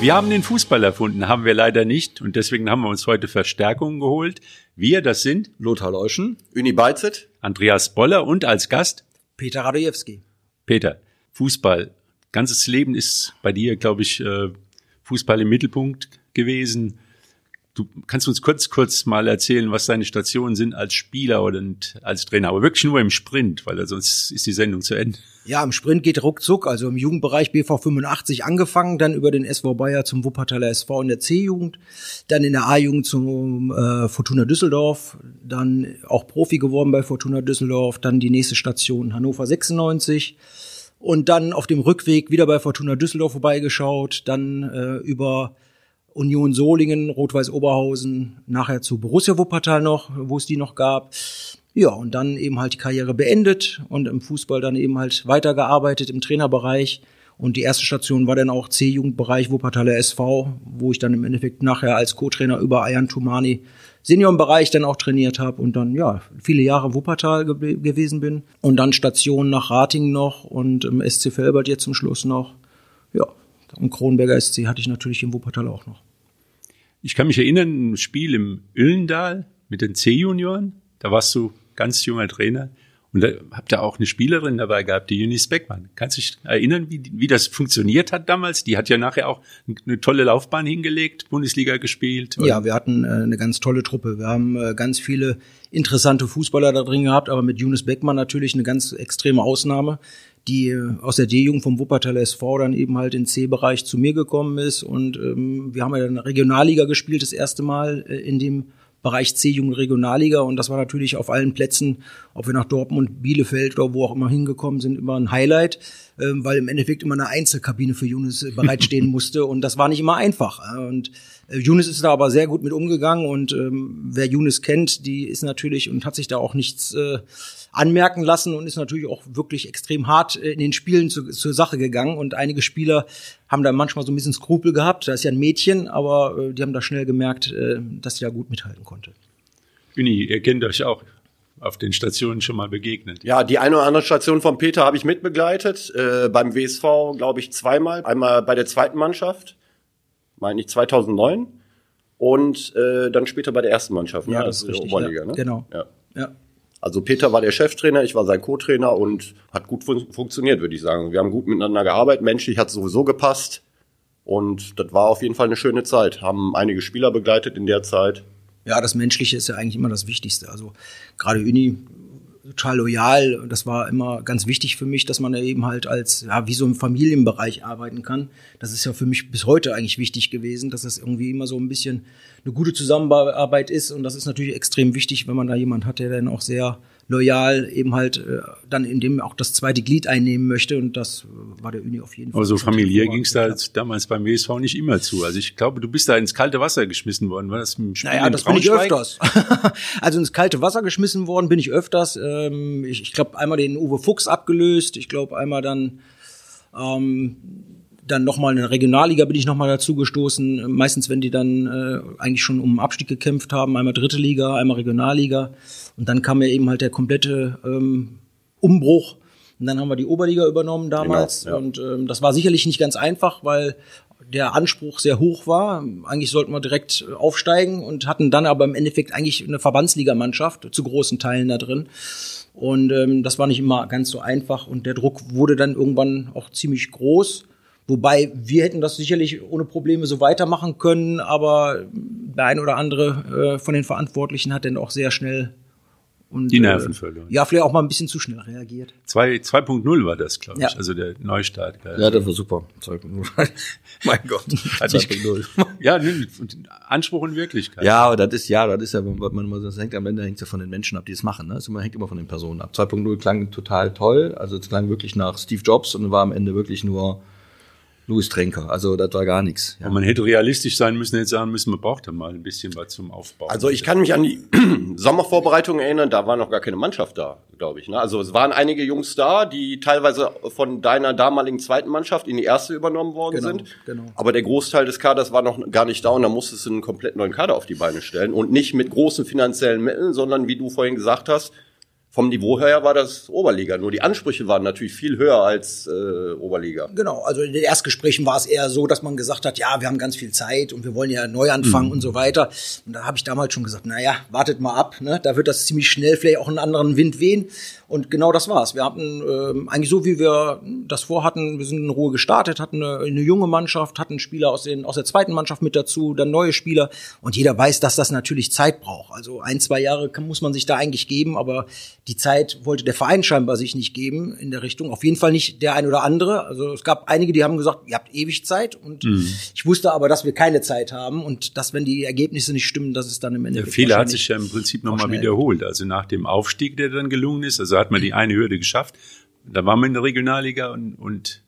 Wir haben den Fußball erfunden, haben wir leider nicht. Und deswegen haben wir uns heute Verstärkungen geholt. Wir, das sind Lothar Leuschen, Uni Beizet, Andreas Boller und als Gast Peter Radojewski. Peter. Fußball. Ganzes Leben ist bei dir, glaube ich, äh, Fußball im Mittelpunkt gewesen. Du kannst uns kurz, kurz mal erzählen, was deine Stationen sind als Spieler oder als Trainer, aber wirklich nur im Sprint, weil sonst ist die Sendung zu Ende. Ja, im Sprint geht ruckzuck, also im Jugendbereich BV 85 angefangen, dann über den SV Bayer zum Wuppertaler SV in der C-Jugend, dann in der A-Jugend zum äh, Fortuna Düsseldorf, dann auch Profi geworden bei Fortuna Düsseldorf, dann die nächste Station Hannover 96 und dann auf dem Rückweg wieder bei Fortuna Düsseldorf vorbeigeschaut, dann äh, über Union Solingen, Rot-Weiß Oberhausen, nachher zu Borussia Wuppertal noch, wo es die noch gab. Ja, und dann eben halt die Karriere beendet und im Fußball dann eben halt weitergearbeitet im Trainerbereich. Und die erste Station war dann auch C-Jugendbereich Wuppertaler SV, wo ich dann im Endeffekt nachher als Co-Trainer über Ayan Tumani Seniorenbereich dann auch trainiert habe und dann ja viele Jahre Wuppertal ge gewesen bin und dann Station nach Ratingen noch und im SC Felbert jetzt zum Schluss noch. Ja, und Kronberger SC hatte ich natürlich in Wuppertal auch noch. Ich kann mich erinnern, ein Spiel im Öllendal mit den C-Junioren. Da warst du ganz junger Trainer. Und da habt ihr auch eine Spielerin dabei gehabt, die Eunice Beckmann. Kannst du dich erinnern, wie, wie das funktioniert hat damals? Die hat ja nachher auch eine tolle Laufbahn hingelegt, Bundesliga gespielt. Ja, wir hatten äh, eine ganz tolle Truppe. Wir haben äh, ganz viele interessante Fußballer da drin gehabt, aber mit Eunice Beckmann natürlich eine ganz extreme Ausnahme die aus der D-Jugend vom Wuppertaler SV dann eben halt in C-Bereich zu mir gekommen ist. Und ähm, wir haben ja dann Regionalliga gespielt, das erste Mal äh, in dem Bereich C-Jugend Regionalliga. Und das war natürlich auf allen Plätzen, ob wir nach Dortmund, Bielefeld oder wo auch immer hingekommen sind, immer ein Highlight, ähm, weil im Endeffekt immer eine Einzelkabine für Younes äh, bereitstehen musste. Und das war nicht immer einfach. Und äh, Younes ist da aber sehr gut mit umgegangen. Und ähm, wer Younes kennt, die ist natürlich und hat sich da auch nichts äh, anmerken lassen und ist natürlich auch wirklich extrem hart in den Spielen zu, zur Sache gegangen. Und einige Spieler haben da manchmal so ein bisschen Skrupel gehabt. Da ist ja ein Mädchen, aber äh, die haben da schnell gemerkt, äh, dass sie da gut mithalten konnte. Uni, ihr kennt euch auch auf den Stationen schon mal begegnet. Ja, die eine oder andere Station von Peter habe ich mitbegleitet. Äh, beim WSV, glaube ich, zweimal. Einmal bei der zweiten Mannschaft, meine ich 2009. Und äh, dann später bei der ersten Mannschaft. Ja, ne? das ist richtig. Oberliga, ja. Ne? Genau. Ja. ja. Also Peter war der Cheftrainer, ich war sein Co-Trainer und hat gut fun funktioniert, würde ich sagen. Wir haben gut miteinander gearbeitet, menschlich hat sowieso gepasst und das war auf jeden Fall eine schöne Zeit. Haben einige Spieler begleitet in der Zeit. Ja, das Menschliche ist ja eigentlich immer das Wichtigste. Also gerade Uni total loyal. Das war immer ganz wichtig für mich, dass man eben halt als, ja, wie so im Familienbereich arbeiten kann. Das ist ja für mich bis heute eigentlich wichtig gewesen, dass das irgendwie immer so ein bisschen eine gute Zusammenarbeit ist. Und das ist natürlich extrem wichtig, wenn man da jemand hat, der dann auch sehr loyal eben halt äh, dann in dem auch das zweite Glied einnehmen möchte und das war der Uni auf jeden Fall. Also familiär ging es da damals beim WSV nicht immer zu. Also ich glaube, du bist da ins kalte Wasser geschmissen worden. War das im Spiel Naja, das bin ich öfters. also ins kalte Wasser geschmissen worden bin ich öfters. Ähm, ich ich glaube einmal den Uwe Fuchs abgelöst. Ich glaube einmal dann ähm, dann nochmal in der Regionalliga bin ich nochmal dazu gestoßen. Meistens, wenn die dann äh, eigentlich schon um Abstieg gekämpft haben, einmal dritte Liga, einmal Regionalliga. Und dann kam ja eben halt der komplette ähm, Umbruch. Und dann haben wir die Oberliga übernommen damals. Genau, ja. Und ähm, das war sicherlich nicht ganz einfach, weil der Anspruch sehr hoch war. Eigentlich sollten wir direkt aufsteigen und hatten dann aber im Endeffekt eigentlich eine Verbandsligamannschaft zu großen Teilen da drin. Und ähm, das war nicht immer ganz so einfach und der Druck wurde dann irgendwann auch ziemlich groß. Wobei wir hätten das sicherlich ohne Probleme so weitermachen können, aber der ein oder andere äh, von den Verantwortlichen hat dann auch sehr schnell und, die Nerven äh, verloren. Ja, vielleicht auch mal ein bisschen zu schnell reagiert. 2.0 war das, glaube ich, ja. also der Neustart. Geil. Ja, das war super. 2.0. mein Gott. 2.0. ja, Anspruch und Wirklichkeit. Ja, aber das ist, ja, das ist ja, was man immer das hängt am Ende hängt ja von den Menschen ab, die es machen. Ne? Das hängt immer von den Personen ab. 2.0 klang total toll, also es klang wirklich nach Steve Jobs und war am Ende wirklich nur Louis Tränker. Also das war gar nichts. Ja. Und man hätte realistisch sein müssen, hätte sagen müssen, man braucht da mal ein bisschen was zum Aufbau. Also ich kann mich an die Sommervorbereitung erinnern, da war noch gar keine Mannschaft da, glaube ich. Ne? Also es waren einige Jungs da, die teilweise von deiner damaligen zweiten Mannschaft in die erste übernommen worden genau, sind. Genau. Aber der Großteil des Kaders war noch gar nicht da und da musstest du einen komplett neuen Kader auf die Beine stellen. Und nicht mit großen finanziellen Mitteln, sondern wie du vorhin gesagt hast, vom Niveau her war das Oberliga. Nur die Ansprüche waren natürlich viel höher als äh, Oberliga. Genau, also in den Erstgesprächen war es eher so, dass man gesagt hat, ja, wir haben ganz viel Zeit und wir wollen ja neu anfangen mhm. und so weiter. Und da habe ich damals schon gesagt, naja, wartet mal ab, ne? da wird das ziemlich schnell vielleicht auch einen anderen Wind wehen. Und genau das war's. Wir hatten ähm, eigentlich so, wie wir das vorhatten, wir sind in Ruhe gestartet, hatten eine, eine junge Mannschaft, hatten Spieler aus, den, aus der zweiten Mannschaft mit dazu, dann neue Spieler. Und jeder weiß, dass das natürlich Zeit braucht. Also ein, zwei Jahre kann, muss man sich da eigentlich geben, aber die Zeit wollte der Verein scheinbar sich nicht geben in der Richtung. Auf jeden Fall nicht der ein oder andere. Also es gab einige, die haben gesagt, ihr habt ewig Zeit. Und mhm. ich wusste aber, dass wir keine Zeit haben und dass, wenn die Ergebnisse nicht stimmen, dass es dann im Endeffekt. Der Fehler hat sich ja im Prinzip nochmal wiederholt. Also nach dem Aufstieg, der dann gelungen ist, also hat man die eine Hürde geschafft. Da waren wir in der Regionalliga und, und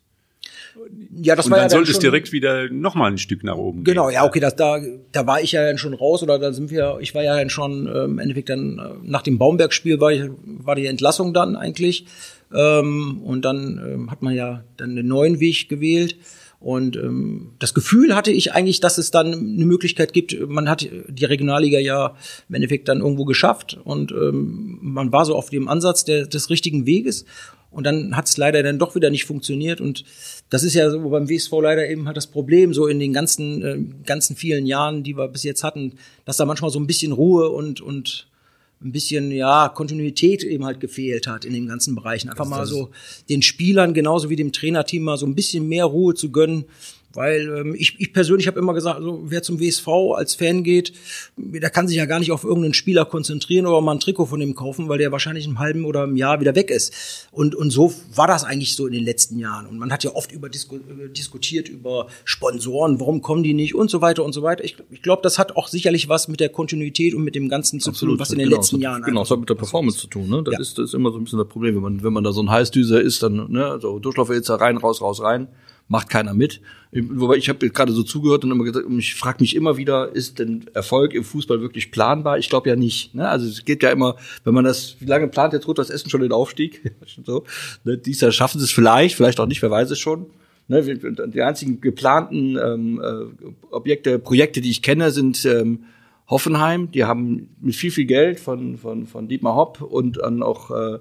ja, das und war dann ja sollte es direkt wieder noch mal ein Stück nach oben Genau, gehen. ja, okay, das, da, da war ich ja dann schon raus oder da sind wir, ich war ja dann schon ähm, im Endeffekt dann äh, nach dem Baumberg-Spiel war, ich, war die Entlassung dann eigentlich ähm, und dann ähm, hat man ja dann einen neuen Weg gewählt. Und ähm, das Gefühl hatte ich eigentlich, dass es dann eine Möglichkeit gibt. Man hat die Regionalliga ja im Endeffekt dann irgendwo geschafft und ähm, man war so auf dem Ansatz der, des richtigen Weges. Und dann hat es leider dann doch wieder nicht funktioniert. Und das ist ja so beim WSV leider eben halt das Problem, so in den ganzen, äh, ganzen vielen Jahren, die wir bis jetzt hatten, dass da manchmal so ein bisschen Ruhe und, und ein bisschen ja Kontinuität eben halt gefehlt hat in den ganzen Bereichen. Einfach mal so den Spielern genauso wie dem Trainerteam mal so ein bisschen mehr Ruhe zu gönnen, weil ähm, ich, ich persönlich habe immer gesagt, also, wer zum WSV als Fan geht, der kann sich ja gar nicht auf irgendeinen Spieler konzentrieren oder mal ein Trikot von dem kaufen, weil der wahrscheinlich im halben oder im Jahr wieder weg ist. Und, und so war das eigentlich so in den letzten Jahren. Und man hat ja oft über disku diskutiert über Sponsoren, warum kommen die nicht und so weiter und so weiter. Ich, ich glaube, das hat auch sicherlich was mit der Kontinuität und mit dem Ganzen zu Absolut, tun, was in den genau, letzten Jahren Genau, es hat mit der Performance zu tun. Ne? Das, ja. ist, das ist immer so ein bisschen das Problem. Wenn man, wenn man da so ein Heißdüser ist, dann ne, so Durchlauferhitzer rein, raus, raus, rein macht keiner mit. Wobei ich habe gerade so zugehört und immer gesagt, ich frage mich immer wieder, ist denn Erfolg im Fußball wirklich planbar? Ich glaube ja nicht. Ne? Also es geht ja immer, wenn man das, wie lange plant jetzt Rot-Weiß Essen schon den Aufstieg? so, ne? Dies Jahr schaffen sie es vielleicht, vielleicht auch nicht, wer weiß es schon. Ne? Die einzigen geplanten ähm, äh, Objekte, Projekte, die ich kenne, sind ähm, Hoffenheim. Die haben mit viel, viel Geld von, von, von Dietmar Hopp und dann auch äh,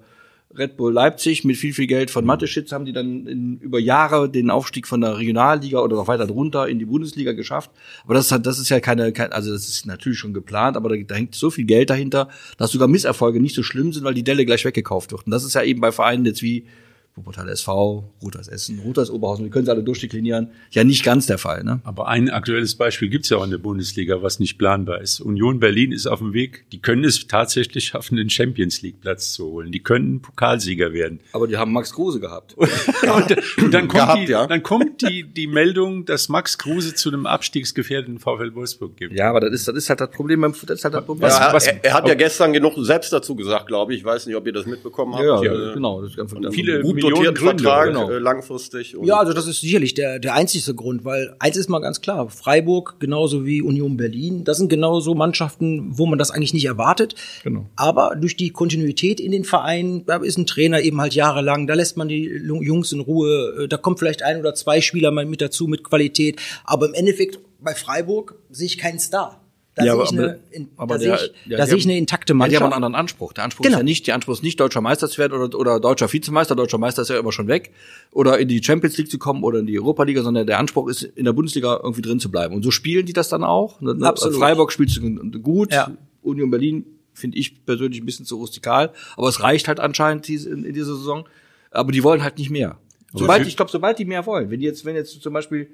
Red Bull Leipzig mit viel, viel Geld von Mateschitz haben die dann in, über Jahre den Aufstieg von der Regionalliga oder noch weiter drunter in die Bundesliga geschafft. Aber das, ist, das ist ja keine, kein, also das ist natürlich schon geplant, aber da, da hängt so viel Geld dahinter, dass sogar Misserfolge nicht so schlimm sind, weil die Delle gleich weggekauft wird. Und das ist ja eben bei Vereinen jetzt wie Wuppertal SV, Ruters Essen, Ruters Oberhausen, wir können sie alle durchdeklinieren. Ja, nicht ganz der Fall. Ne? Aber ein aktuelles Beispiel gibt's ja auch in der Bundesliga, was nicht planbar ist. Union Berlin ist auf dem Weg, die können es tatsächlich schaffen, den Champions League Platz zu holen. Die können Pokalsieger werden. Aber die haben Max Kruse gehabt. und, und, dann kommt, gehabt, die, ja. dann kommt die, die Meldung, dass Max Kruse zu einem abstiegsgefährdeten VfL Wolfsburg gibt. Ja, aber das ist, das ist halt das Problem. Das ist halt das Problem. Ja, was, er, er, hat ja gestern genug selbst dazu gesagt, glaube ich. Ich weiß nicht, ob ihr das mitbekommen habt. Ja, ja genau. Das ist einfach viele dotierten Vertrag genau. äh, langfristig. ja, also das ist sicherlich der, der einzigste Grund, weil eins ist mal ganz klar, Freiburg genauso wie Union Berlin, das sind genauso Mannschaften, wo man das eigentlich nicht erwartet. Genau. Aber durch die Kontinuität in den Vereinen, da ist ein Trainer eben halt jahrelang, da lässt man die Jungs in Ruhe, äh, da kommt vielleicht ein oder zwei Spieler mal mit dazu mit Qualität, aber im Endeffekt bei Freiburg sehe ich keinen Star. Da ja, sehe ich, eine, in, da der, sehe ich, ja, da sehe ich eine intakte Mannschaft. Ja, die haben einen anderen Anspruch. Der Anspruch genau. ist ja nicht, der Anspruch ist nicht deutscher Meister zu werden oder, oder deutscher Vizemeister. Deutscher Meister ist ja immer schon weg. Oder in die Champions League zu kommen oder in die Europa Liga, sondern der Anspruch ist, in der Bundesliga irgendwie drin zu bleiben. Und so spielen die das dann auch. Ne, ne, Absolut. Freiburg spielt gut. Ja. Union Berlin finde ich persönlich ein bisschen zu rustikal. Aber es reicht halt anscheinend in, in dieser Saison. Aber die wollen halt nicht mehr. Sobald, ich glaube, sobald die mehr wollen. Wenn jetzt, wenn jetzt zum Beispiel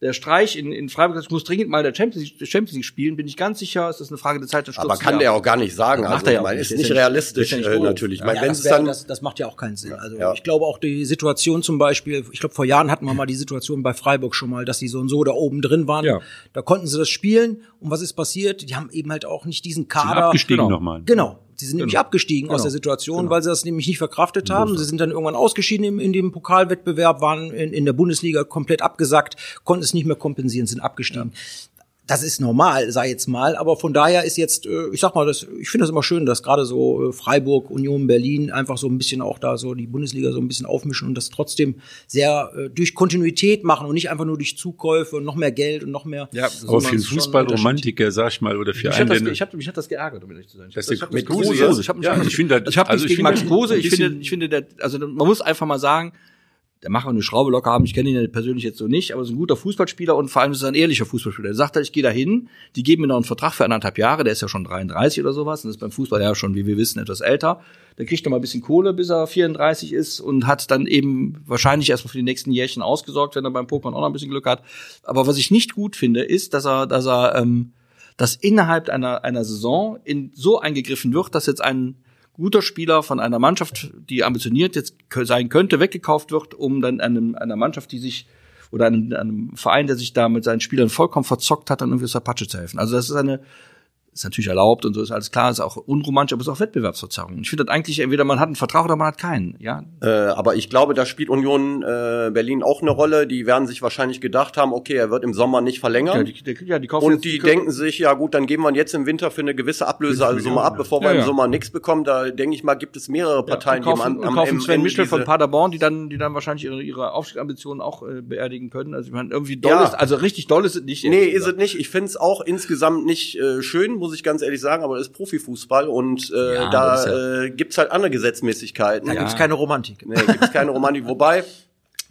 der Streich in, in Freiburg, ich muss dringend mal der Champions League, Champions League spielen, bin ich ganz sicher, es ist eine Frage der Zeit. Der Aber kann der auch gar nicht sagen. Also, macht er ja auch nicht. ist nicht realistisch ist äh, natürlich. Ja, meine, das, wär, das, das macht ja auch keinen Sinn. Also ja. ich glaube auch die Situation zum Beispiel, ich glaube vor Jahren hatten wir mal die Situation bei Freiburg schon mal, dass sie so und so da oben drin waren. Ja. Da konnten sie das spielen. Und was ist passiert? Die haben eben halt auch nicht diesen Kader. Sind abgestiegen genau. nochmal. Genau. Sie sind genau. nämlich abgestiegen genau. aus der Situation, genau. weil sie das nämlich nicht verkraftet haben. Sie sind dann irgendwann ausgeschieden im, in dem Pokalwettbewerb, waren in, in der Bundesliga komplett abgesackt, konnten es nicht mehr kompensieren, sind abgestiegen. Ja. Das ist normal, sei jetzt mal. Aber von daher ist jetzt, äh, ich sag mal, das, ich finde das immer schön, dass gerade so äh, Freiburg, Union, Berlin einfach so ein bisschen auch da so die Bundesliga so ein bisschen aufmischen und das trotzdem sehr äh, durch Kontinuität machen und nicht einfach nur durch Zukäufe und noch mehr Geld und noch mehr. Ja, aber für einen Fußballromantiker, sag ich mal, oder für mich einen, hat das, ich hab, mich hat das geärgert, um ehrlich zu sein. Das ich hab, mit Kruse, Kruse, ich habe ja, ich finde, ich habe also gegen Max Kruse, ich finde, ich finde, der, also man muss einfach mal sagen, der macht eine Schraube locker haben. Ich kenne ihn ja persönlich jetzt so nicht, aber ist ein guter Fußballspieler und vor allem ist er ein ehrlicher Fußballspieler. Er sagt, ich gehe da hin, die geben mir noch einen Vertrag für anderthalb Jahre, der ist ja schon 33 oder sowas und ist beim Fußball ja schon, wie wir wissen, etwas älter. Der kriegt noch mal ein bisschen Kohle, bis er 34 ist und hat dann eben wahrscheinlich erstmal für die nächsten Jährchen ausgesorgt, wenn er beim Pokémon auch noch ein bisschen Glück hat. Aber was ich nicht gut finde, ist, dass er, dass er, ähm, dass innerhalb einer, einer Saison in so eingegriffen wird, dass jetzt ein guter Spieler von einer Mannschaft, die ambitioniert jetzt sein könnte, weggekauft wird, um dann einem, einer Mannschaft, die sich oder einem, einem Verein, der sich da mit seinen Spielern vollkommen verzockt hat, dann irgendwie aus der Patsche zu helfen. Also das ist eine ist natürlich erlaubt und so ist alles klar, ist auch unromantisch, aber es ist auch Wettbewerbsverzerrung. Ich finde das eigentlich, entweder man hat einen Vertrag oder man hat keinen, ja. Äh, aber ich glaube, da spielt Union äh, Berlin auch eine Rolle. Die werden sich wahrscheinlich gedacht haben, okay, er wird im Sommer nicht verlängern. Ja, die, die, ja, die kaufen und die, die denken sich, ja gut, dann geben wir jetzt im Winter für eine gewisse Ablösesumme ab, bevor wir ja, im Sommer nichts bekommen. Da denke ich mal, gibt es mehrere Parteien, ja, kaufen, die am, am kaufen Sven Michel von Paderborn, die dann, die dann wahrscheinlich ihre, ihre Aufstiegsambitionen auch äh, beerdigen können. Also ich meine, irgendwie doll ist, also richtig doll ist es nicht. Nee, ist es nicht. Ich finde es auch insgesamt nicht äh, schön, muss ich ganz ehrlich sagen aber das ist Profifußball und äh, ja, da ja äh, gibt's halt andere Gesetzmäßigkeiten. Da ja. gibt's keine Romantik. Nee, gibt's keine Romantik. Wobei,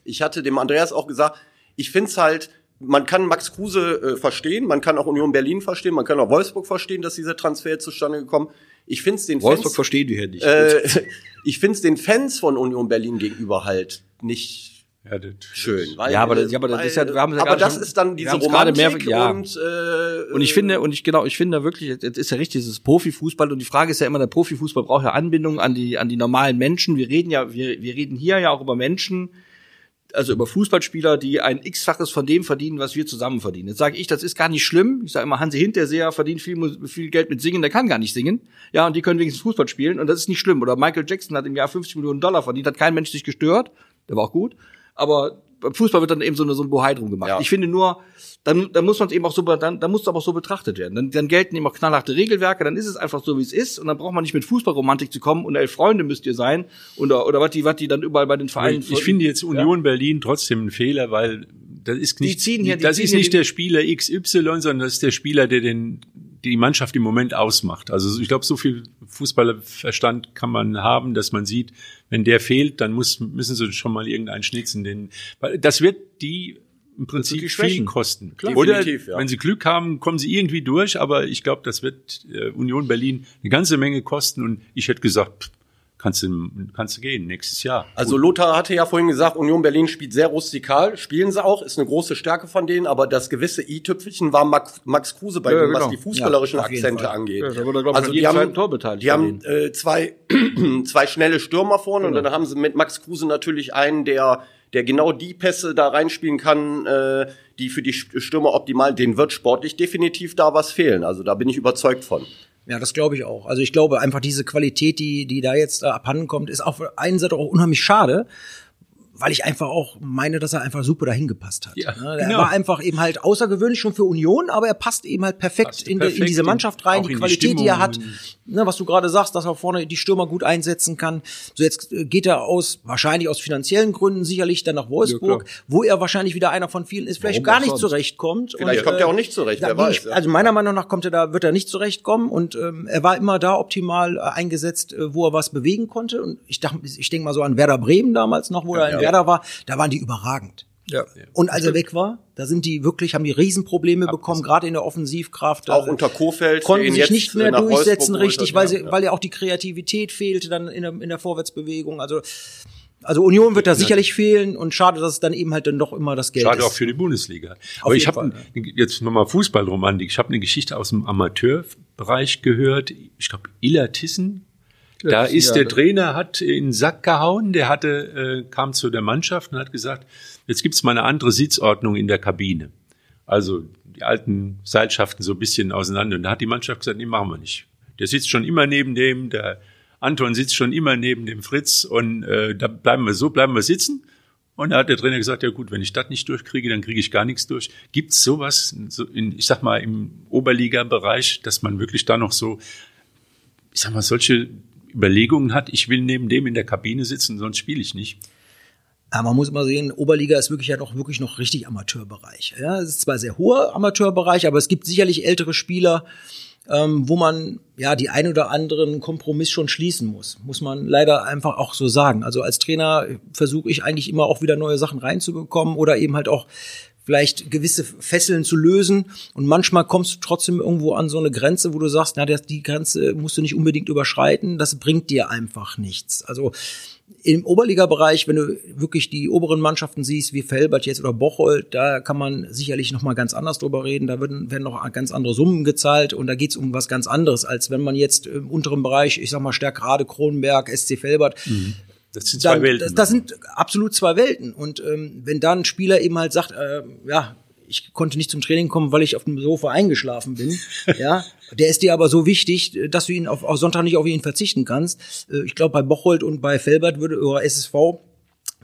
ich hatte dem Andreas auch gesagt, ich find's halt, man kann Max Kruse äh, verstehen, man kann auch Union Berlin verstehen, man kann auch Wolfsburg verstehen, dass dieser Transfer zustande gekommen. Ich find's den Wolfsburg Fans, verstehen die ja nicht. Äh, ich find's den Fans von Union Berlin gegenüber halt nicht ja, das, schön. Weil, ja, aber das, ja, aber das ist ja, wir haben ja aber das schon, ist dann diese Romantik mehr, ja. und äh, und ich finde und ich genau, ich finde wirklich, jetzt ist ja richtig, dieses Profifußball und die Frage ist ja immer, der Profifußball braucht ja Anbindung an die an die normalen Menschen. Wir reden ja, wir wir reden hier ja auch über Menschen, also über Fußballspieler, die ein x-faches von dem verdienen, was wir zusammen verdienen. Jetzt sage ich, das ist gar nicht schlimm. Ich sage immer, Hansi Hinterseher verdient viel, viel Geld mit Singen, der kann gar nicht singen. Ja, und die können wenigstens Fußball spielen und das ist nicht schlimm. Oder Michael Jackson hat im Jahr 50 Millionen Dollar verdient, hat kein Mensch sich gestört. Der war auch gut aber beim Fußball wird dann eben so, eine, so ein Bohai drum gemacht. Ja. Ich finde nur, dann, dann muss man es eben auch so, dann, dann muss es aber auch so betrachtet werden. Dann, dann gelten eben auch knallharte Regelwerke, dann ist es einfach so, wie es ist, und dann braucht man nicht mit Fußballromantik zu kommen und elf Freunde müsst ihr sein, oder, oder was die, was die dann überall bei den Vereinen. Ich, ich finde jetzt Union ja? Berlin trotzdem ein Fehler, weil das ist nicht, hier, das ist nicht der Spieler XY, sondern das ist der Spieler, der den die Mannschaft im Moment ausmacht. Also ich glaube, so viel Fußballerverstand kann man haben, dass man sieht, wenn der fehlt, dann muss, müssen sie schon mal irgendeinen schnitzen. Den, weil das wird die im Prinzip viel kosten. Klar. Oder ja. wenn sie Glück haben, kommen sie irgendwie durch, aber ich glaube, das wird äh, Union Berlin eine ganze Menge kosten und ich hätte gesagt, kannst du, kannst du gehen nächstes Jahr. Also Lothar hatte ja vorhin gesagt, Union Berlin spielt sehr rustikal, spielen sie auch, ist eine große Stärke von denen, aber das gewisse i-Tüpfelchen war Max, Max Kruse bei ja, denen, genau. was die fußballerischen ja, Akzente angeht. Ja, da also die haben, die haben äh, zwei, zwei schnelle Stürmer vorne genau. und dann haben sie mit Max Kruse natürlich einen, der der genau die Pässe da reinspielen kann, äh, die für die Stürmer optimal, den wird sportlich definitiv da was fehlen. Also da bin ich überzeugt von. Ja, das glaube ich auch. Also ich glaube einfach diese Qualität, die, die da jetzt äh, abhanden kommt, ist auf der einen Seite auch unheimlich schade, weil ich einfach auch meine, dass er einfach super dahin gepasst hat. Ja, ne? Er genau. war einfach eben halt außergewöhnlich schon für Union, aber er passt eben halt perfekt, passt in, perfekt in, diese Mannschaft rein, die Qualität, die, die, er hat, ne, was du gerade sagst, dass er vorne die Stürmer gut einsetzen kann. So jetzt äh, geht er aus, wahrscheinlich aus finanziellen Gründen sicherlich dann nach Wolfsburg, ja, wo er wahrscheinlich wieder einer von vielen ist, vielleicht Warum gar nicht zurechtkommt. Vielleicht und, kommt er auch nicht zurecht, wer weiß. Ich, also meiner Meinung nach kommt er da, wird er nicht zurechtkommen und ähm, er war immer da optimal äh, eingesetzt, äh, wo er was bewegen konnte. Und ich dachte, ich denke mal so an Werder Bremen damals noch, wo er in Werder war, da waren die überragend. Ja. Und als er weg war, da sind die wirklich, haben die Riesenprobleme bekommen, gerade in der Offensivkraft. Auch unter Kofeld. Konnten sich nicht mehr durchsetzen, richtig, weil, sie, weil ja auch die Kreativität fehlte dann in der, in der Vorwärtsbewegung. Also, also Union wird da sicherlich fehlen und schade, dass es dann eben halt dann doch immer das Geld schade ist. Schade auch für die Bundesliga. Aber ich habe jetzt nochmal Fußballromantik. Ich habe eine Geschichte aus dem Amateurbereich gehört. Ich glaube, Illa Tissen da ist der Trainer, hat in den Sack gehauen, der hatte, äh, kam zu der Mannschaft und hat gesagt, jetzt gibt's mal eine andere Sitzordnung in der Kabine. Also die alten Seilschaften so ein bisschen auseinander. Und da hat die Mannschaft gesagt, nee, machen wir nicht. Der sitzt schon immer neben dem, der Anton sitzt schon immer neben dem Fritz und äh, da bleiben wir so, bleiben wir sitzen. Und da hat der Trainer gesagt, ja gut, wenn ich das nicht durchkriege, dann kriege ich gar nichts durch. Gibt's sowas, so in, ich sag mal, im Oberliga-Bereich, dass man wirklich da noch so, ich sag mal, solche Überlegungen hat, ich will neben dem in der Kabine sitzen, sonst spiele ich nicht? Ja, man muss immer sehen, Oberliga ist wirklich ja doch wirklich noch richtig Amateurbereich. Ja, es ist zwar sehr hoher Amateurbereich, aber es gibt sicherlich ältere Spieler, ähm, wo man ja die ein oder anderen Kompromiss schon schließen muss. Muss man leider einfach auch so sagen. Also als Trainer versuche ich eigentlich immer auch wieder neue Sachen reinzubekommen oder eben halt auch vielleicht gewisse Fesseln zu lösen. Und manchmal kommst du trotzdem irgendwo an so eine Grenze, wo du sagst, na, die Grenze musst du nicht unbedingt überschreiten. Das bringt dir einfach nichts. Also im Oberliga-Bereich, wenn du wirklich die oberen Mannschaften siehst, wie Felbert jetzt oder Bocholt, da kann man sicherlich noch mal ganz anders drüber reden. Da werden, werden noch ganz andere Summen gezahlt und da geht's um was ganz anderes, als wenn man jetzt im unteren Bereich, ich sag mal Stärkrade, Kronenberg, SC Felbert, mhm. Das sind zwei dann, Welten. Das, das, sind absolut zwei Welten. Und ähm, wenn dann ein Spieler eben halt sagt, äh, ja, ich konnte nicht zum Training kommen, weil ich auf dem Sofa eingeschlafen bin. ja, der ist dir aber so wichtig, dass du ihn auf, auf Sonntag nicht auf ihn verzichten kannst. Äh, ich glaube, bei Bocholt und bei Felbert würde oder SSV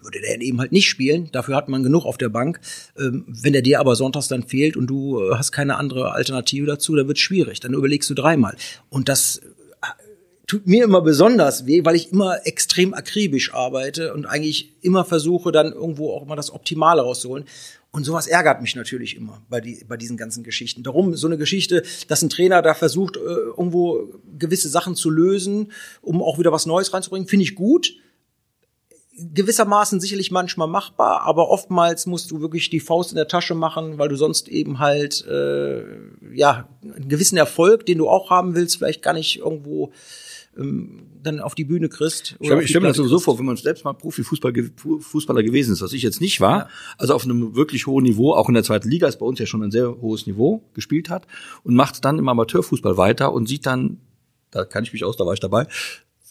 würde der eben halt nicht spielen. Dafür hat man genug auf der Bank. Ähm, wenn der dir aber sonntags dann fehlt und du äh, hast keine andere Alternative dazu, dann wird es schwierig. Dann überlegst du dreimal. Und das tut mir immer besonders weh, weil ich immer extrem akribisch arbeite und eigentlich immer versuche, dann irgendwo auch immer das Optimale rauszuholen. Und sowas ärgert mich natürlich immer bei, die, bei diesen ganzen Geschichten. Darum so eine Geschichte, dass ein Trainer da versucht, äh, irgendwo gewisse Sachen zu lösen, um auch wieder was Neues reinzubringen, finde ich gut. Gewissermaßen sicherlich manchmal machbar, aber oftmals musst du wirklich die Faust in der Tasche machen, weil du sonst eben halt äh, ja einen gewissen Erfolg, den du auch haben willst, vielleicht gar nicht irgendwo ähm, dann auf die Bühne kriegst. Ich stelle stell mir das so vor, wenn man selbst mal Profifußballer gewesen ist, was ich jetzt nicht war, ja. also auf einem wirklich hohen Niveau, auch in der zweiten Liga ist bei uns ja schon ein sehr hohes Niveau gespielt hat und macht dann im Amateurfußball weiter und sieht dann, da kann ich mich aus, da war ich dabei,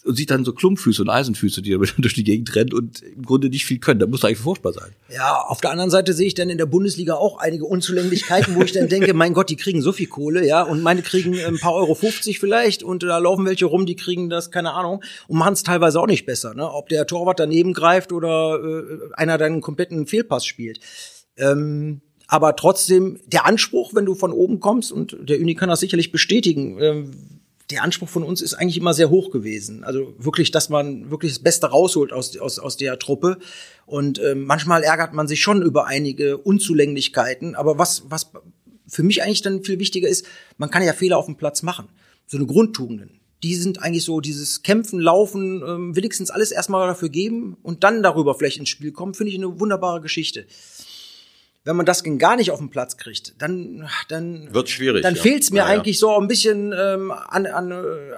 und sieht dann so Klumpfüße und Eisenfüße, die durch die Gegend rennen und im Grunde nicht viel können. Da muss eigentlich furchtbar sein. Ja, auf der anderen Seite sehe ich dann in der Bundesliga auch einige Unzulänglichkeiten, wo ich dann denke, mein Gott, die kriegen so viel Kohle, ja, und meine kriegen ein paar Euro 50 vielleicht und da laufen welche rum, die kriegen das, keine Ahnung, und machen es teilweise auch nicht besser, ne? Ob der Torwart daneben greift oder äh, einer dann einen kompletten Fehlpass spielt. Ähm, aber trotzdem der Anspruch, wenn du von oben kommst, und der Uni kann das sicherlich bestätigen, ähm, der Anspruch von uns ist eigentlich immer sehr hoch gewesen. Also wirklich, dass man wirklich das Beste rausholt aus, aus, aus der Truppe. Und äh, manchmal ärgert man sich schon über einige Unzulänglichkeiten. Aber was, was für mich eigentlich dann viel wichtiger ist, man kann ja Fehler auf dem Platz machen. So eine Grundtugenden. Die sind eigentlich so dieses Kämpfen, Laufen, ähm, wenigstens alles erstmal dafür geben und dann darüber vielleicht ins Spiel kommen, finde ich eine wunderbare Geschichte wenn man das gar nicht auf den Platz kriegt, dann dann wird schwierig. Dann ja. fehlt es mir ja, eigentlich ja. so ein bisschen ähm, an, an,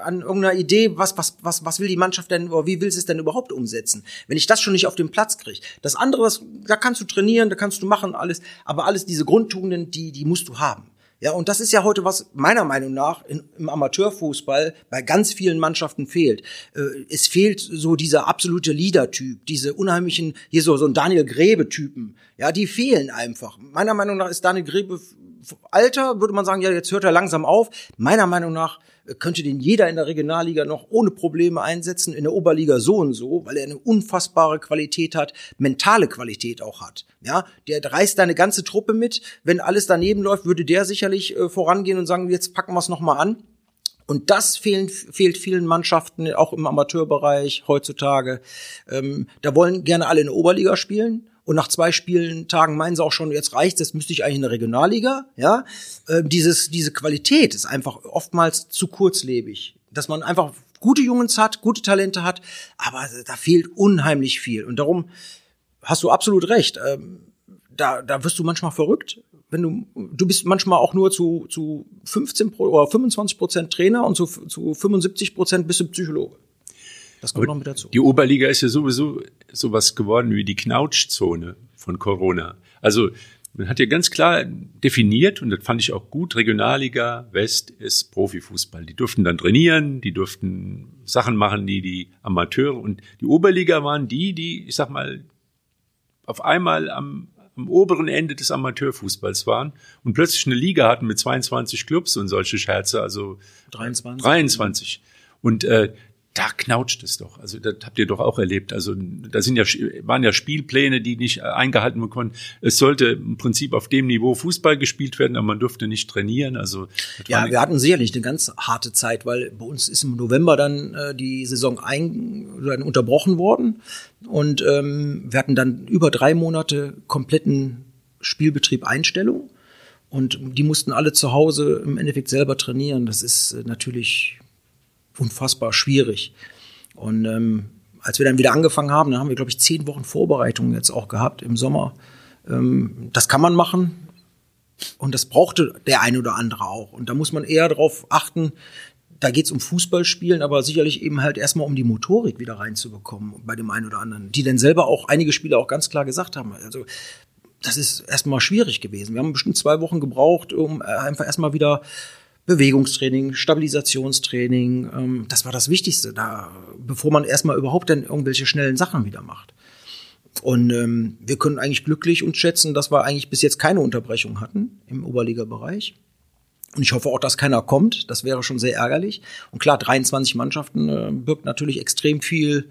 an irgendeiner Idee, was was was was will die Mannschaft denn oder wie will sie es denn überhaupt umsetzen? Wenn ich das schon nicht auf den Platz kriege, das andere, das, da kannst du trainieren, da kannst du machen alles, aber alles diese Grundtugenden, die die musst du haben. Ja, und das ist ja heute was meiner Meinung nach in, im Amateurfußball bei ganz vielen Mannschaften fehlt. Äh, es fehlt so dieser absolute Leader-Typ, diese unheimlichen, hier so, so ein Daniel Grebe-Typen. Ja, die fehlen einfach. Meiner Meinung nach ist Daniel Grebe Alter, würde man sagen, ja, jetzt hört er langsam auf. Meiner Meinung nach könnte den jeder in der Regionalliga noch ohne Probleme einsetzen, in der Oberliga so und so, weil er eine unfassbare Qualität hat, mentale Qualität auch hat. Ja, der reißt deine ganze Truppe mit. Wenn alles daneben läuft, würde der sicherlich äh, vorangehen und sagen, jetzt packen wir es nochmal an. Und das fehlen, fehlt vielen Mannschaften, auch im Amateurbereich heutzutage. Ähm, da wollen gerne alle in der Oberliga spielen. Und nach zwei Spielen, Tagen meinen sie auch schon, jetzt reicht's, jetzt müsste ich eigentlich in der Regionalliga. Ja, äh, dieses, diese Qualität ist einfach oftmals zu kurzlebig, dass man einfach gute Jungs hat, gute Talente hat, aber da fehlt unheimlich viel. Und darum hast du absolut recht. Ähm, da, da wirst du manchmal verrückt, wenn du, du bist manchmal auch nur zu, zu 15 oder 25 Prozent Trainer und zu, zu 75 Prozent bist du Psychologe. Das kommt Aber noch mit dazu. Die Oberliga ist ja sowieso sowas geworden wie die Knautschzone von Corona. Also man hat ja ganz klar definiert, und das fand ich auch gut, Regionalliga West ist Profifußball. Die durften dann trainieren, die durften Sachen machen, die die Amateure und die Oberliga waren die, die, ich sag mal, auf einmal am, am oberen Ende des Amateurfußballs waren und plötzlich eine Liga hatten mit 22 Clubs und solche Scherze, also 23. 23. Und äh, da knautscht es doch. Also das habt ihr doch auch erlebt. Also da sind ja waren ja Spielpläne, die nicht eingehalten werden konnten. Es sollte im Prinzip auf dem Niveau Fußball gespielt werden, aber man durfte nicht trainieren. Also ja, wir hatten sicherlich eine ganz harte Zeit, weil bei uns ist im November dann äh, die Saison ein, dann unterbrochen worden und ähm, wir hatten dann über drei Monate kompletten Spielbetrieb Einstellung. Und die mussten alle zu Hause im Endeffekt selber trainieren. Das ist äh, natürlich unfassbar schwierig. Und ähm, als wir dann wieder angefangen haben, dann haben wir, glaube ich, zehn Wochen Vorbereitung jetzt auch gehabt im Sommer. Ähm, das kann man machen. Und das brauchte der eine oder andere auch. Und da muss man eher darauf achten, da geht's um Fußballspielen, aber sicherlich eben halt erstmal um die Motorik wieder reinzubekommen bei dem einen oder anderen. Die dann selber auch, einige Spieler auch ganz klar gesagt haben, also das ist erstmal schwierig gewesen. Wir haben bestimmt zwei Wochen gebraucht, um äh, einfach erstmal wieder Bewegungstraining, Stabilisationstraining, ähm, das war das Wichtigste, da, bevor man erstmal überhaupt dann irgendwelche schnellen Sachen wieder macht. Und ähm, wir können eigentlich glücklich uns schätzen, dass wir eigentlich bis jetzt keine Unterbrechung hatten im Oberliga-Bereich. Und ich hoffe auch, dass keiner kommt. Das wäre schon sehr ärgerlich. Und klar, 23 Mannschaften äh, birgt natürlich extrem viel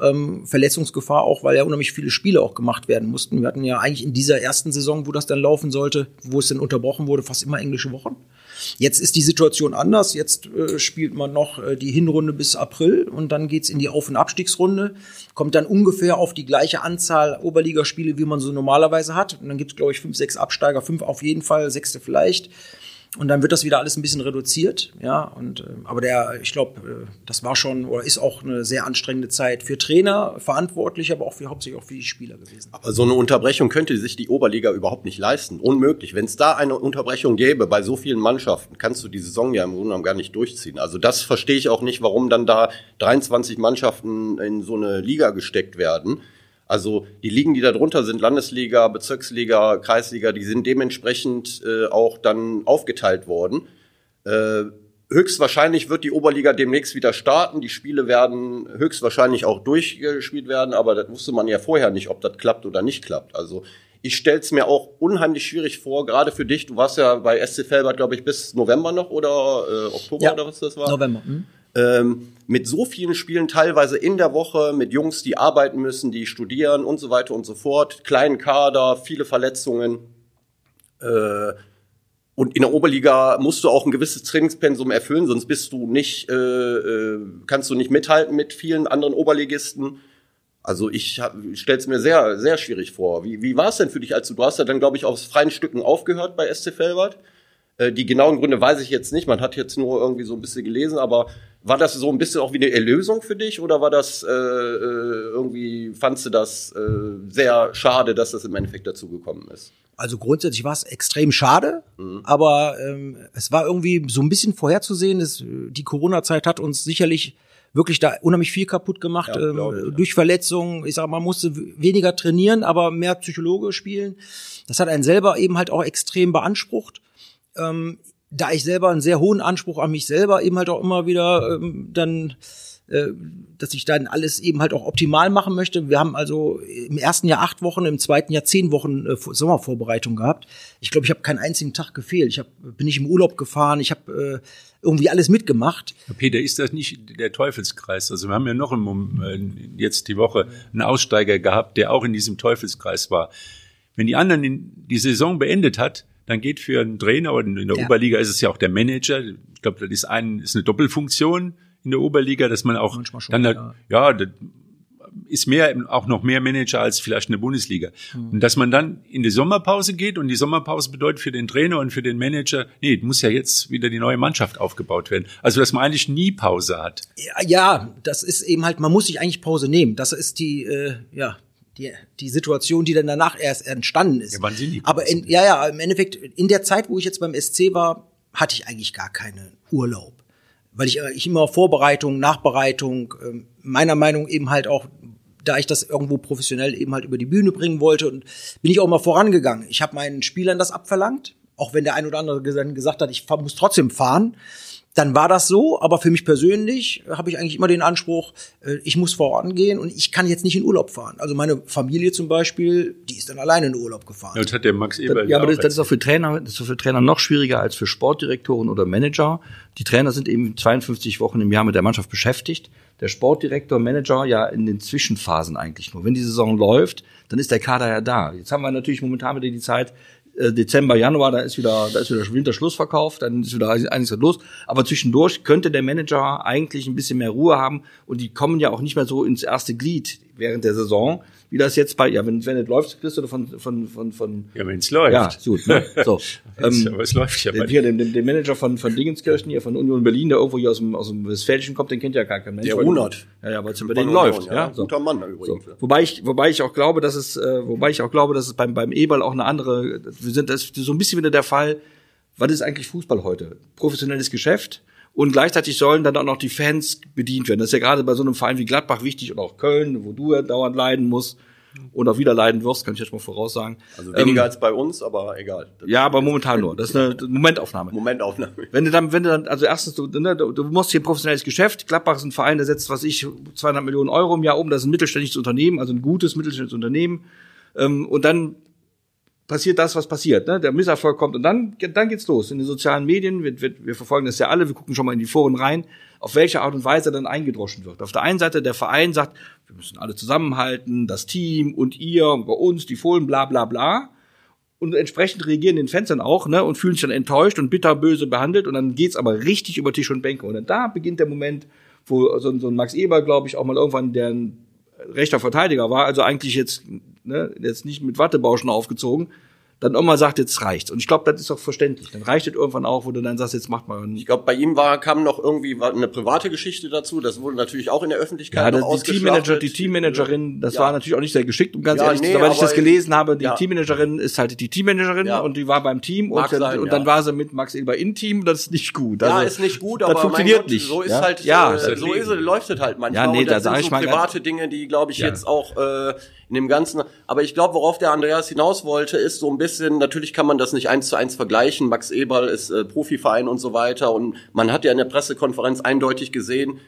ähm, Verletzungsgefahr, auch weil ja unheimlich viele Spiele auch gemacht werden mussten. Wir hatten ja eigentlich in dieser ersten Saison, wo das dann laufen sollte, wo es dann unterbrochen wurde, fast immer englische Wochen. Jetzt ist die Situation anders. Jetzt äh, spielt man noch äh, die Hinrunde bis April und dann geht's in die Auf- und Abstiegsrunde. Kommt dann ungefähr auf die gleiche Anzahl Oberligaspiele, wie man so normalerweise hat. Und dann gibt's glaube ich, fünf, sechs Absteiger, fünf auf jeden Fall, sechste vielleicht. Und dann wird das wieder alles ein bisschen reduziert, ja. Und äh, aber der, ich glaube, äh, das war schon oder ist auch eine sehr anstrengende Zeit für Trainer, verantwortlich, aber auch für hauptsächlich auch für die Spieler gewesen. Aber so eine Unterbrechung könnte sich die Oberliga überhaupt nicht leisten. Unmöglich. Wenn es da eine Unterbrechung gäbe bei so vielen Mannschaften, kannst du die Saison ja im Grunde genommen gar nicht durchziehen. Also das verstehe ich auch nicht, warum dann da 23 Mannschaften in so eine Liga gesteckt werden also die Ligen, die da drunter sind, Landesliga, Bezirksliga, Kreisliga, die sind dementsprechend äh, auch dann aufgeteilt worden. Äh, höchstwahrscheinlich wird die Oberliga demnächst wieder starten. Die Spiele werden höchstwahrscheinlich auch durchgespielt werden, aber das wusste man ja vorher nicht, ob das klappt oder nicht klappt. Also ich stell's mir auch unheimlich schwierig vor, gerade für dich. Du warst ja bei SC Felbert, glaube ich, bis November noch oder äh, Oktober ja, oder was das war? November. Hm ähm, mit so vielen Spielen teilweise in der Woche, mit Jungs, die arbeiten müssen, die studieren und so weiter und so fort, kleinen Kader, viele Verletzungen. Äh, und in der Oberliga musst du auch ein gewisses Trainingspensum erfüllen, sonst bist du nicht, äh, äh, kannst du nicht mithalten mit vielen anderen Oberligisten. Also ich stelle es mir sehr, sehr schwierig vor. Wie, wie war es denn für dich, als du, du hast ja dann, glaube ich, aus freien Stücken aufgehört bei SC Felbert? Äh, die genauen Gründe weiß ich jetzt nicht. Man hat jetzt nur irgendwie so ein bisschen gelesen, aber war das so ein bisschen auch wie eine Erlösung für dich oder war das äh, äh, irgendwie, fandst du das äh, sehr schade, dass das im Endeffekt dazu gekommen ist? Also grundsätzlich war es extrem schade, mhm. aber ähm, es war irgendwie so ein bisschen vorherzusehen. Dass, die Corona-Zeit hat uns sicherlich wirklich da unheimlich viel kaputt gemacht ja, ähm, ich, durch Verletzungen. Ich sag, man musste weniger trainieren, aber mehr Psychologe spielen. Das hat einen selber eben halt auch extrem beansprucht. Ähm, da ich selber einen sehr hohen Anspruch an mich selber eben halt auch immer wieder ähm, dann äh, dass ich dann alles eben halt auch optimal machen möchte. Wir haben also im ersten Jahr acht Wochen, im zweiten Jahr zehn Wochen äh, Sommervorbereitung gehabt. Ich glaube, ich habe keinen einzigen Tag gefehlt. Ich hab, bin nicht im Urlaub gefahren, ich habe äh, irgendwie alles mitgemacht. Peter, ist das nicht der Teufelskreis? Also wir haben ja noch im, äh, jetzt die Woche einen Aussteiger gehabt, der auch in diesem Teufelskreis war. Wenn die anderen die Saison beendet hat, dann geht für einen Trainer oder in der ja. Oberliga ist es ja auch der Manager. Ich glaube, das ist ein ist eine Doppelfunktion in der Oberliga, dass man auch schon, dann ja, ja ist mehr auch noch mehr Manager als vielleicht in der Bundesliga. Mhm. Und dass man dann in die Sommerpause geht und die Sommerpause bedeutet für den Trainer und für den Manager, nee, muss ja jetzt wieder die neue Mannschaft aufgebaut werden. Also dass man eigentlich nie Pause hat. Ja, ja das ist eben halt, man muss sich eigentlich Pause nehmen. Das ist die äh, ja die, die Situation, die dann danach erst entstanden ist. Ja, wann sind die? Aber in, ja, ja, im Endeffekt, in der Zeit, wo ich jetzt beim SC war, hatte ich eigentlich gar keinen Urlaub. Weil ich, äh, ich immer Vorbereitung, Nachbereitung, ähm, meiner Meinung eben halt auch, da ich das irgendwo professionell eben halt über die Bühne bringen wollte und bin ich auch mal vorangegangen. Ich habe meinen Spielern das abverlangt, auch wenn der ein oder andere gesagt hat, ich muss trotzdem fahren dann war das so, aber für mich persönlich habe ich eigentlich immer den Anspruch, äh, ich muss vorangehen und ich kann jetzt nicht in Urlaub fahren. Also meine Familie zum Beispiel, die ist dann alleine in Urlaub gefahren. das hat der Max Eber Ja, aber das, das, ist auch für Trainer, das ist für Trainer noch schwieriger als für Sportdirektoren oder Manager. Die Trainer sind eben 52 Wochen im Jahr mit der Mannschaft beschäftigt. Der Sportdirektor, Manager ja in den Zwischenphasen eigentlich nur. Wenn die Saison läuft, dann ist der Kader ja da. Jetzt haben wir natürlich momentan wieder die Zeit, äh, Dezember, Januar, da ist wieder, da ist wieder Winterschlussverkauf, dann ist wieder einiges los. Aber zwischendurch könnte der Manager eigentlich ein bisschen mehr Ruhe haben und die kommen ja auch nicht mehr so ins erste Glied während der Saison, wie das jetzt bei, ja, wenn wenn es läuft, kriegst du von, von, von, von Ja, wenn es läuft. Ja, gut, ne? So. ähm, aber es läuft ja bei hier, den, den, den Manager von, von Dingenskirchen hier, von Union Berlin, der irgendwo hier aus dem, aus dem Westfälischen kommt, den kennt ja gar kein Mensch. Der Runert. Ja, ja, weil es bei denen läuft, ja. ja. So. Guter Mann übrigens. So. Wobei ich, wobei ich auch glaube, dass es, äh, wobei ich auch glaube, dass es beim, beim Eberl auch eine andere, wir sind, das ist so ein bisschen wieder der Fall, was ist eigentlich Fußball heute? Professionelles Geschäft und gleichzeitig sollen dann auch noch die Fans bedient werden. Das ist ja gerade bei so einem Verein wie Gladbach wichtig und auch Köln, wo du ja dauernd leiden musst und auch wieder leiden wirst, kann ich jetzt mal voraussagen. Also weniger ähm, als bei uns, aber egal. Das ja, aber momentan nur. Das ist eine Momentaufnahme. Momentaufnahme. Wenn du dann, wenn du dann, also erstens, du, ne, du musst hier ein professionelles Geschäft. Gladbach ist ein Verein, der setzt, was ich, 200 Millionen Euro im Jahr um. Das ist ein mittelständisches Unternehmen, also ein gutes mittelständisches Unternehmen. Ähm, und dann passiert das, was passiert. Ne? Der Misserfolg kommt und dann, dann geht's los. In den sozialen Medien, wir, wir, wir verfolgen das ja alle, wir gucken schon mal in die Foren rein, auf welche Art und Weise dann eingedroschen wird. Auf der einen Seite der Verein sagt, wir müssen alle zusammenhalten, das Team und ihr und bei uns, die Fohlen, bla bla bla. Und entsprechend reagieren den Fans dann auch, ne, und fühlen sich dann enttäuscht und bitterböse behandelt und dann geht's aber richtig über Tisch und Bänke. Und dann da beginnt der Moment, wo so, so ein Max Eber, glaube ich, auch mal irgendwann der rechter Verteidiger war, also eigentlich jetzt, ne, jetzt nicht mit Wattebauschen aufgezogen, dann auch mal sagt, jetzt reicht's. Und ich glaube, das ist auch verständlich. Dann reicht es irgendwann auch, wo du dann sagst, jetzt macht mal. Ich glaube, bei ihm war kam noch irgendwie eine private Geschichte dazu. Das wurde natürlich auch in der Öffentlichkeit ja, das, die Teammanager, die Teammanagerin, das ja. war natürlich auch nicht sehr geschickt, um ganz ja, ehrlich nee, zu sein, weil ich das gelesen habe. Die ja. Teammanagerin ist halt die Teammanagerin und die war beim Team und, sein, und dann war sie mit Max Eber in Team. Das ist nicht gut. Also, ja, ist nicht gut, aber das funktioniert Gott, nicht. So ist halt, ja, äh, so ist es, läuft es halt manchmal. Ja, nee, da sage ich mal private Dinge, die glaube ich jetzt auch äh, in dem Ganzen. Aber ich glaube, worauf der Andreas hinaus wollte, ist so ein bisschen, natürlich kann man das nicht eins zu eins vergleichen. Max Eberl ist äh, Profiverein und so weiter. Und man hat ja in der Pressekonferenz eindeutig gesehen,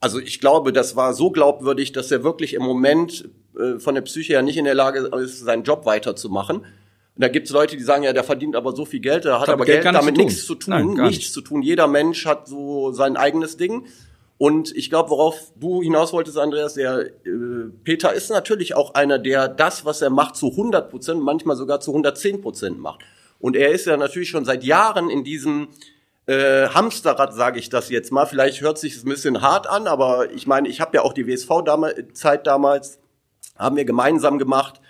also ich glaube, das war so glaubwürdig, dass er wirklich im Moment äh, von der Psyche her nicht in der Lage ist, seinen Job weiterzumachen. Und da gibt's Leute, die sagen, ja, der verdient aber so viel Geld, der hat aber Geld, Geld damit nichts zu tun, Nein, nichts nicht. zu tun. Jeder Mensch hat so sein eigenes Ding. Und ich glaube, worauf du hinaus wolltest, Andreas, der äh, Peter ist natürlich auch einer, der das, was er macht, zu 100 Prozent, manchmal sogar zu 110 Prozent macht. Und er ist ja natürlich schon seit Jahren in diesem äh, Hamsterrad, sage ich das jetzt mal. Vielleicht hört sich es ein bisschen hart an, aber ich meine, ich habe ja auch die WSV-Zeit damals, haben wir gemeinsam gemacht.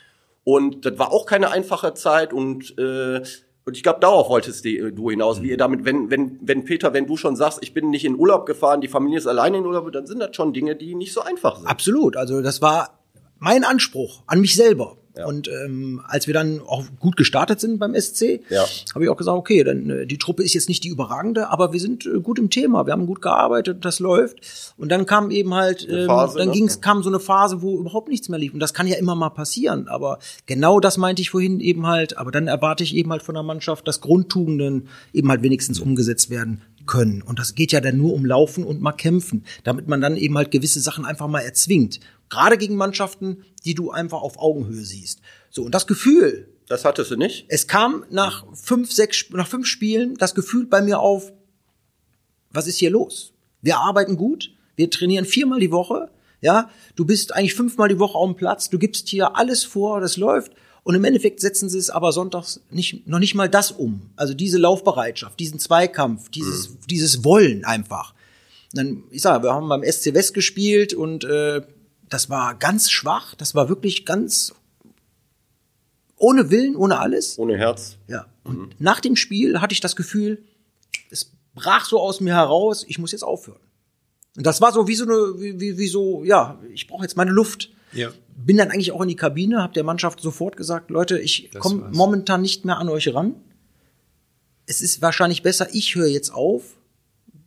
Und das war auch keine einfache Zeit und äh, und ich glaube, darauf wolltest du hinaus, wie ihr damit, wenn, wenn, wenn Peter, wenn du schon sagst, ich bin nicht in Urlaub gefahren, die Familie ist alleine in Urlaub, dann sind das schon Dinge, die nicht so einfach sind. Absolut. Also das war mein Anspruch an mich selber. Ja. Und ähm, als wir dann auch gut gestartet sind beim SC, ja. habe ich auch gesagt, okay, dann äh, die Truppe ist jetzt nicht die überragende, aber wir sind äh, gut im Thema, wir haben gut gearbeitet, das läuft. Und dann kam eben halt, ähm, Phase, dann ne? ging's, kam so eine Phase, wo überhaupt nichts mehr lief. Und das kann ja immer mal passieren. Aber genau das meinte ich vorhin eben halt. Aber dann erwarte ich eben halt von der Mannschaft, dass Grundtugenden eben halt wenigstens umgesetzt werden können. Und das geht ja dann nur um Laufen und mal kämpfen, damit man dann eben halt gewisse Sachen einfach mal erzwingt. Gerade gegen Mannschaften, die du einfach auf Augenhöhe siehst. So, und das Gefühl. Das hattest du nicht? Es kam nach fünf, sechs, nach fünf Spielen das Gefühl bei mir auf, was ist hier los? Wir arbeiten gut, wir trainieren viermal die Woche, ja, du bist eigentlich fünfmal die Woche auf dem Platz, du gibst hier alles vor, das läuft. Und im Endeffekt setzen sie es aber sonntags nicht, noch nicht mal das um. Also diese Laufbereitschaft, diesen Zweikampf, dieses, mhm. dieses Wollen einfach. Und dann, ich sage, wir haben beim SC West gespielt und äh, das war ganz schwach, das war wirklich ganz ohne Willen, ohne alles. Ohne Herz. Ja. Und mhm. nach dem Spiel hatte ich das Gefühl, es brach so aus mir heraus, ich muss jetzt aufhören. Und das war so wie so eine, wie, wie, wie so, ja, ich brauche jetzt meine Luft. Ja. Bin dann eigentlich auch in die Kabine, habe der Mannschaft sofort gesagt, Leute, ich komme momentan nicht mehr an euch ran. Es ist wahrscheinlich besser, ich höre jetzt auf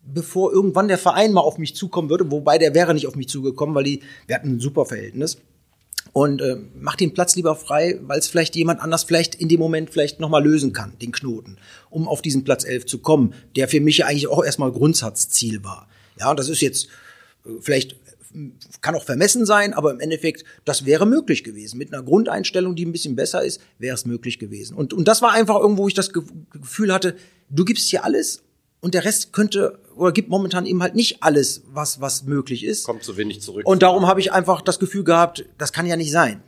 bevor irgendwann der Verein mal auf mich zukommen würde, wobei der wäre nicht auf mich zugekommen, weil die, wir hatten ein super Verhältnis. und äh, mach den Platz lieber frei, weil es vielleicht jemand anders vielleicht in dem Moment vielleicht nochmal lösen kann, den Knoten, um auf diesen Platz 11 zu kommen, der für mich ja eigentlich auch erstmal Grundsatzziel war. Ja, und das ist jetzt äh, vielleicht kann auch vermessen sein, aber im Endeffekt, das wäre möglich gewesen. Mit einer Grundeinstellung, die ein bisschen besser ist, wäre es möglich gewesen. Und, und das war einfach irgendwo, wo ich das Gefühl hatte, du gibst hier alles und der Rest könnte oder gibt momentan eben halt nicht alles, was was möglich ist. Kommt zu wenig zurück. Und darum habe ich einfach das Gefühl gehabt, das kann ja nicht sein.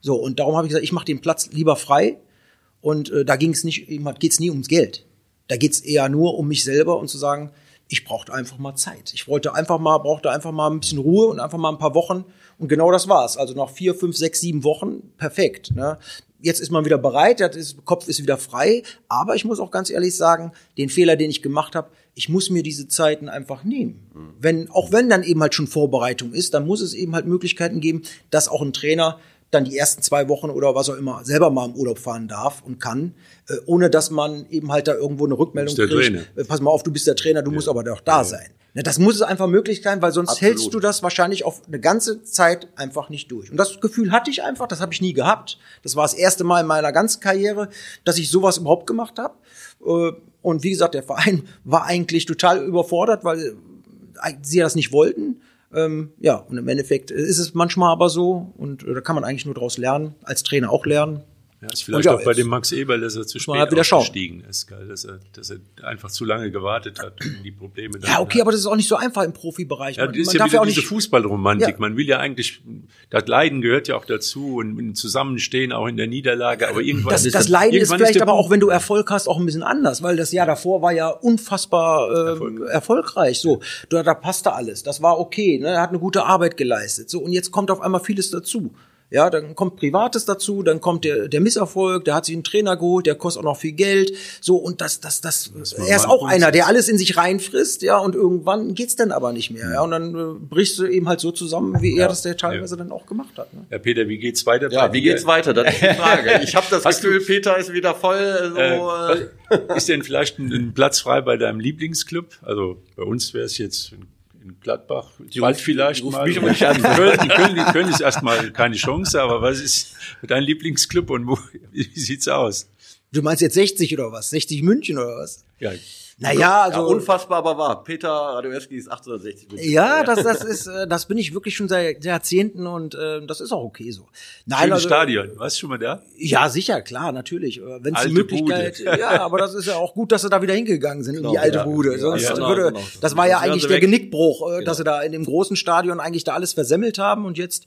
So und darum habe ich gesagt, ich mache den Platz lieber frei. Und äh, da ging es nicht, eben halt geht's nie ums Geld. Da geht's eher nur um mich selber und zu sagen, ich brauchte einfach mal Zeit. Ich wollte einfach mal, brauchte einfach mal ein bisschen Ruhe und einfach mal ein paar Wochen. Und genau das war's. Also nach vier, fünf, sechs, sieben Wochen perfekt. Ne? Jetzt ist man wieder bereit, der Kopf ist wieder frei. Aber ich muss auch ganz ehrlich sagen, den Fehler, den ich gemacht habe, ich muss mir diese Zeiten einfach nehmen. Wenn, auch wenn dann eben halt schon Vorbereitung ist, dann muss es eben halt Möglichkeiten geben, dass auch ein Trainer dann die ersten zwei Wochen oder was auch immer selber mal im Urlaub fahren darf und kann, äh, ohne dass man eben halt da irgendwo eine Rückmeldung kriegt. Trainer. Äh, pass mal auf, du bist der Trainer, du ja. musst aber doch da ja. sein. Ne, das muss es einfach möglich sein, weil sonst Absolut. hältst du das wahrscheinlich auf eine ganze Zeit einfach nicht durch. Und das Gefühl hatte ich einfach, das habe ich nie gehabt. Das war das erste Mal in meiner ganzen Karriere, dass ich sowas überhaupt gemacht habe. Äh, und wie gesagt, der Verein war eigentlich total überfordert, weil sie das nicht wollten. Ähm, ja, und im Endeffekt ist es manchmal aber so und äh, da kann man eigentlich nur daraus lernen, als Trainer auch lernen. Ja, ist vielleicht ja, auch bei dem Max Eberl, dass er zu spät halt ausgestiegen ist, geil, dass er, dass er einfach zu lange gewartet hat, um die Probleme Ja, okay, hat. aber das ist auch nicht so einfach im Profibereich. Ja, das ist man ja wieder ja diese Fußballromantik. Ja. Man will ja eigentlich, das Leiden gehört ja auch dazu und Zusammenstehen auch in der Niederlage, aber irgendwann das, das Leiden ist vielleicht ist aber auch, wenn du Erfolg hast, auch ein bisschen anders, weil das Jahr davor war ja unfassbar äh, erfolgreich. erfolgreich. So, da, da passte alles, das war okay, ne? er hat eine gute Arbeit geleistet. So und jetzt kommt auf einmal vieles dazu. Ja, dann kommt Privates dazu, dann kommt der, der Misserfolg, der hat sich einen Trainer geholt, der kostet auch noch viel Geld. So, und das, das, das, das er ist auch einer, der alles in sich reinfrisst, ja, und irgendwann geht's dann aber nicht mehr. Ja, und dann äh, brichst du eben halt so zusammen, wie er das der teilweise ja. dann auch gemacht hat. Ne? Ja, Peter, wie geht's weiter? Ja, wie geht's weiter? Das ist die Frage. Ich habe das Gefühl, Peter ist wieder voll so. Äh, äh, ist denn vielleicht ein, ein Platz frei bei deinem Lieblingsclub? Also bei uns wäre es jetzt in Gladbach, die bald vielleicht mal. Mich nicht an. Köln, Köln, Köln ist erstmal keine Chance, aber was ist dein Lieblingsclub und wo, wie sieht's aus? Du meinst jetzt 60 oder was? 60 München oder was? Ja, naja, also. Ja, unfassbar, aber wahr. Peter Radowski ist 1860. Ja, das, das ist, äh, das bin ich wirklich schon seit Jahrzehnten und äh, das ist auch okay so. Nein, Schönes also, Stadion. Warst du schon mal da? Ja, sicher, klar, natürlich. Äh, Wenn es die Möglichkeit, Bude. ja, aber das ist ja auch gut, dass sie da wieder hingegangen sind in die alte ja, Bude. Sonst ja, genau, würde, genau. das war ja eigentlich der Genickbruch, äh, genau. dass sie da in dem großen Stadion eigentlich da alles versemmelt haben und jetzt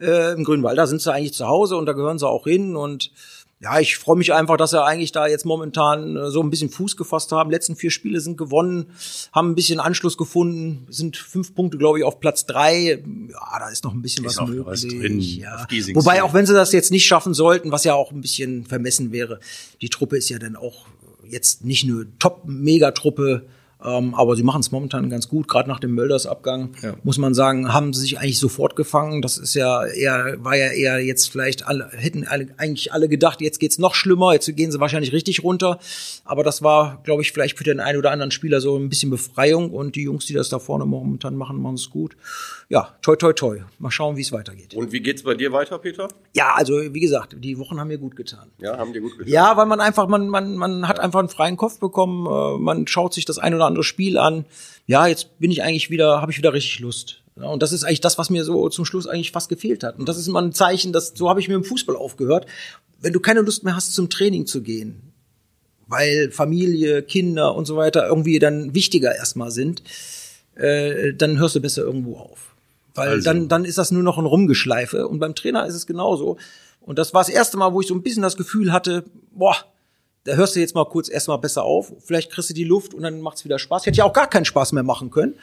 äh, im Grünwald, da sind sie eigentlich zu Hause und da gehören sie auch hin und ja, ich freue mich einfach, dass er eigentlich da jetzt momentan äh, so ein bisschen Fuß gefasst haben. Letzten vier Spiele sind gewonnen, haben ein bisschen Anschluss gefunden, sind fünf Punkte, glaube ich, auf Platz drei. Ja, da ist noch ein bisschen ist was möglich. Was drin, ja. Wobei, auch wenn sie das jetzt nicht schaffen sollten, was ja auch ein bisschen vermessen wäre, die Truppe ist ja dann auch jetzt nicht eine Top-Mega-Truppe, ähm, aber sie machen es momentan ganz gut, gerade nach dem Mölders-Abgang, ja. muss man sagen, haben sie sich eigentlich sofort gefangen. Das ist ja eher, war ja eher jetzt vielleicht alle, hätten alle, eigentlich alle gedacht, jetzt geht's noch schlimmer, jetzt gehen sie wahrscheinlich richtig runter. Aber das war, glaube ich, vielleicht für den einen oder anderen Spieler so ein bisschen Befreiung und die Jungs, die das da vorne momentan machen, machen es gut. Ja, toi, toi, toi. Mal schauen, wie es weitergeht. Und wie geht's bei dir weiter, Peter? Ja, also wie gesagt, die Wochen haben mir gut getan. Ja, haben dir gut getan. Ja, weil man einfach, man, man, man hat einfach einen freien Kopf bekommen, äh, man schaut sich das ein oder andere Spiel an. Ja, jetzt bin ich eigentlich wieder, habe ich wieder richtig Lust. Ja, und das ist eigentlich das, was mir so zum Schluss eigentlich fast gefehlt hat. Und das ist immer ein Zeichen, dass so habe ich mir im Fußball aufgehört. Wenn du keine Lust mehr hast, zum Training zu gehen, weil Familie, Kinder und so weiter irgendwie dann wichtiger erstmal sind, äh, dann hörst du besser irgendwo auf. Weil also. dann, dann ist das nur noch ein Rumgeschleife. Und beim Trainer ist es genauso. Und das war das erste Mal, wo ich so ein bisschen das Gefühl hatte, boah, da hörst du jetzt mal kurz erstmal besser auf. Vielleicht kriegst du die Luft und dann macht's wieder Spaß. Ich hätte ja auch gar keinen Spaß mehr machen können.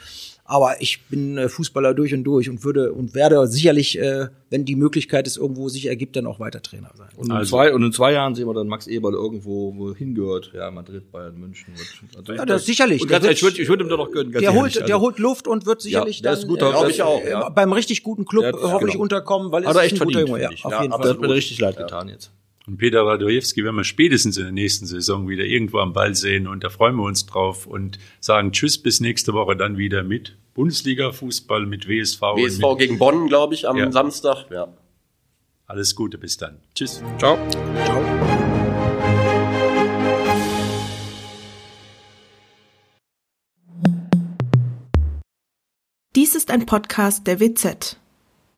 Aber ich bin äh, Fußballer durch und durch und würde und werde sicherlich, äh, wenn die Möglichkeit es irgendwo sich ergibt, dann auch weiter Trainer sein. Und, in, also. zwei, und in zwei Jahren sehen wir dann Max Eberl irgendwo, wo hingehört. Ja, Madrid, Bayern, München. Also ja, das, sicherlich. Und ganz, ich würde ich würd ihm da doch gönnen. Der holt, also, der holt Luft und wird sicherlich ja, der ist guter, dann, äh, ich auch, ja. beim richtig guten Club hoffentlich genau. unterkommen, weil es ist echt ein guter Junge. Ja, auf jeden Fall. Das hat mir richtig leid getan jetzt. Und Peter Radojewski werden wir spätestens in der nächsten Saison wieder irgendwo am Ball sehen und da freuen wir uns drauf und sagen Tschüss bis nächste Woche dann wieder mit Bundesliga-Fußball, mit WSV. WSV gegen Bonn, glaube ich, am ja. Samstag. Ja. Alles Gute, bis dann. Tschüss. Ciao. Ciao. Dies ist ein Podcast der WZ.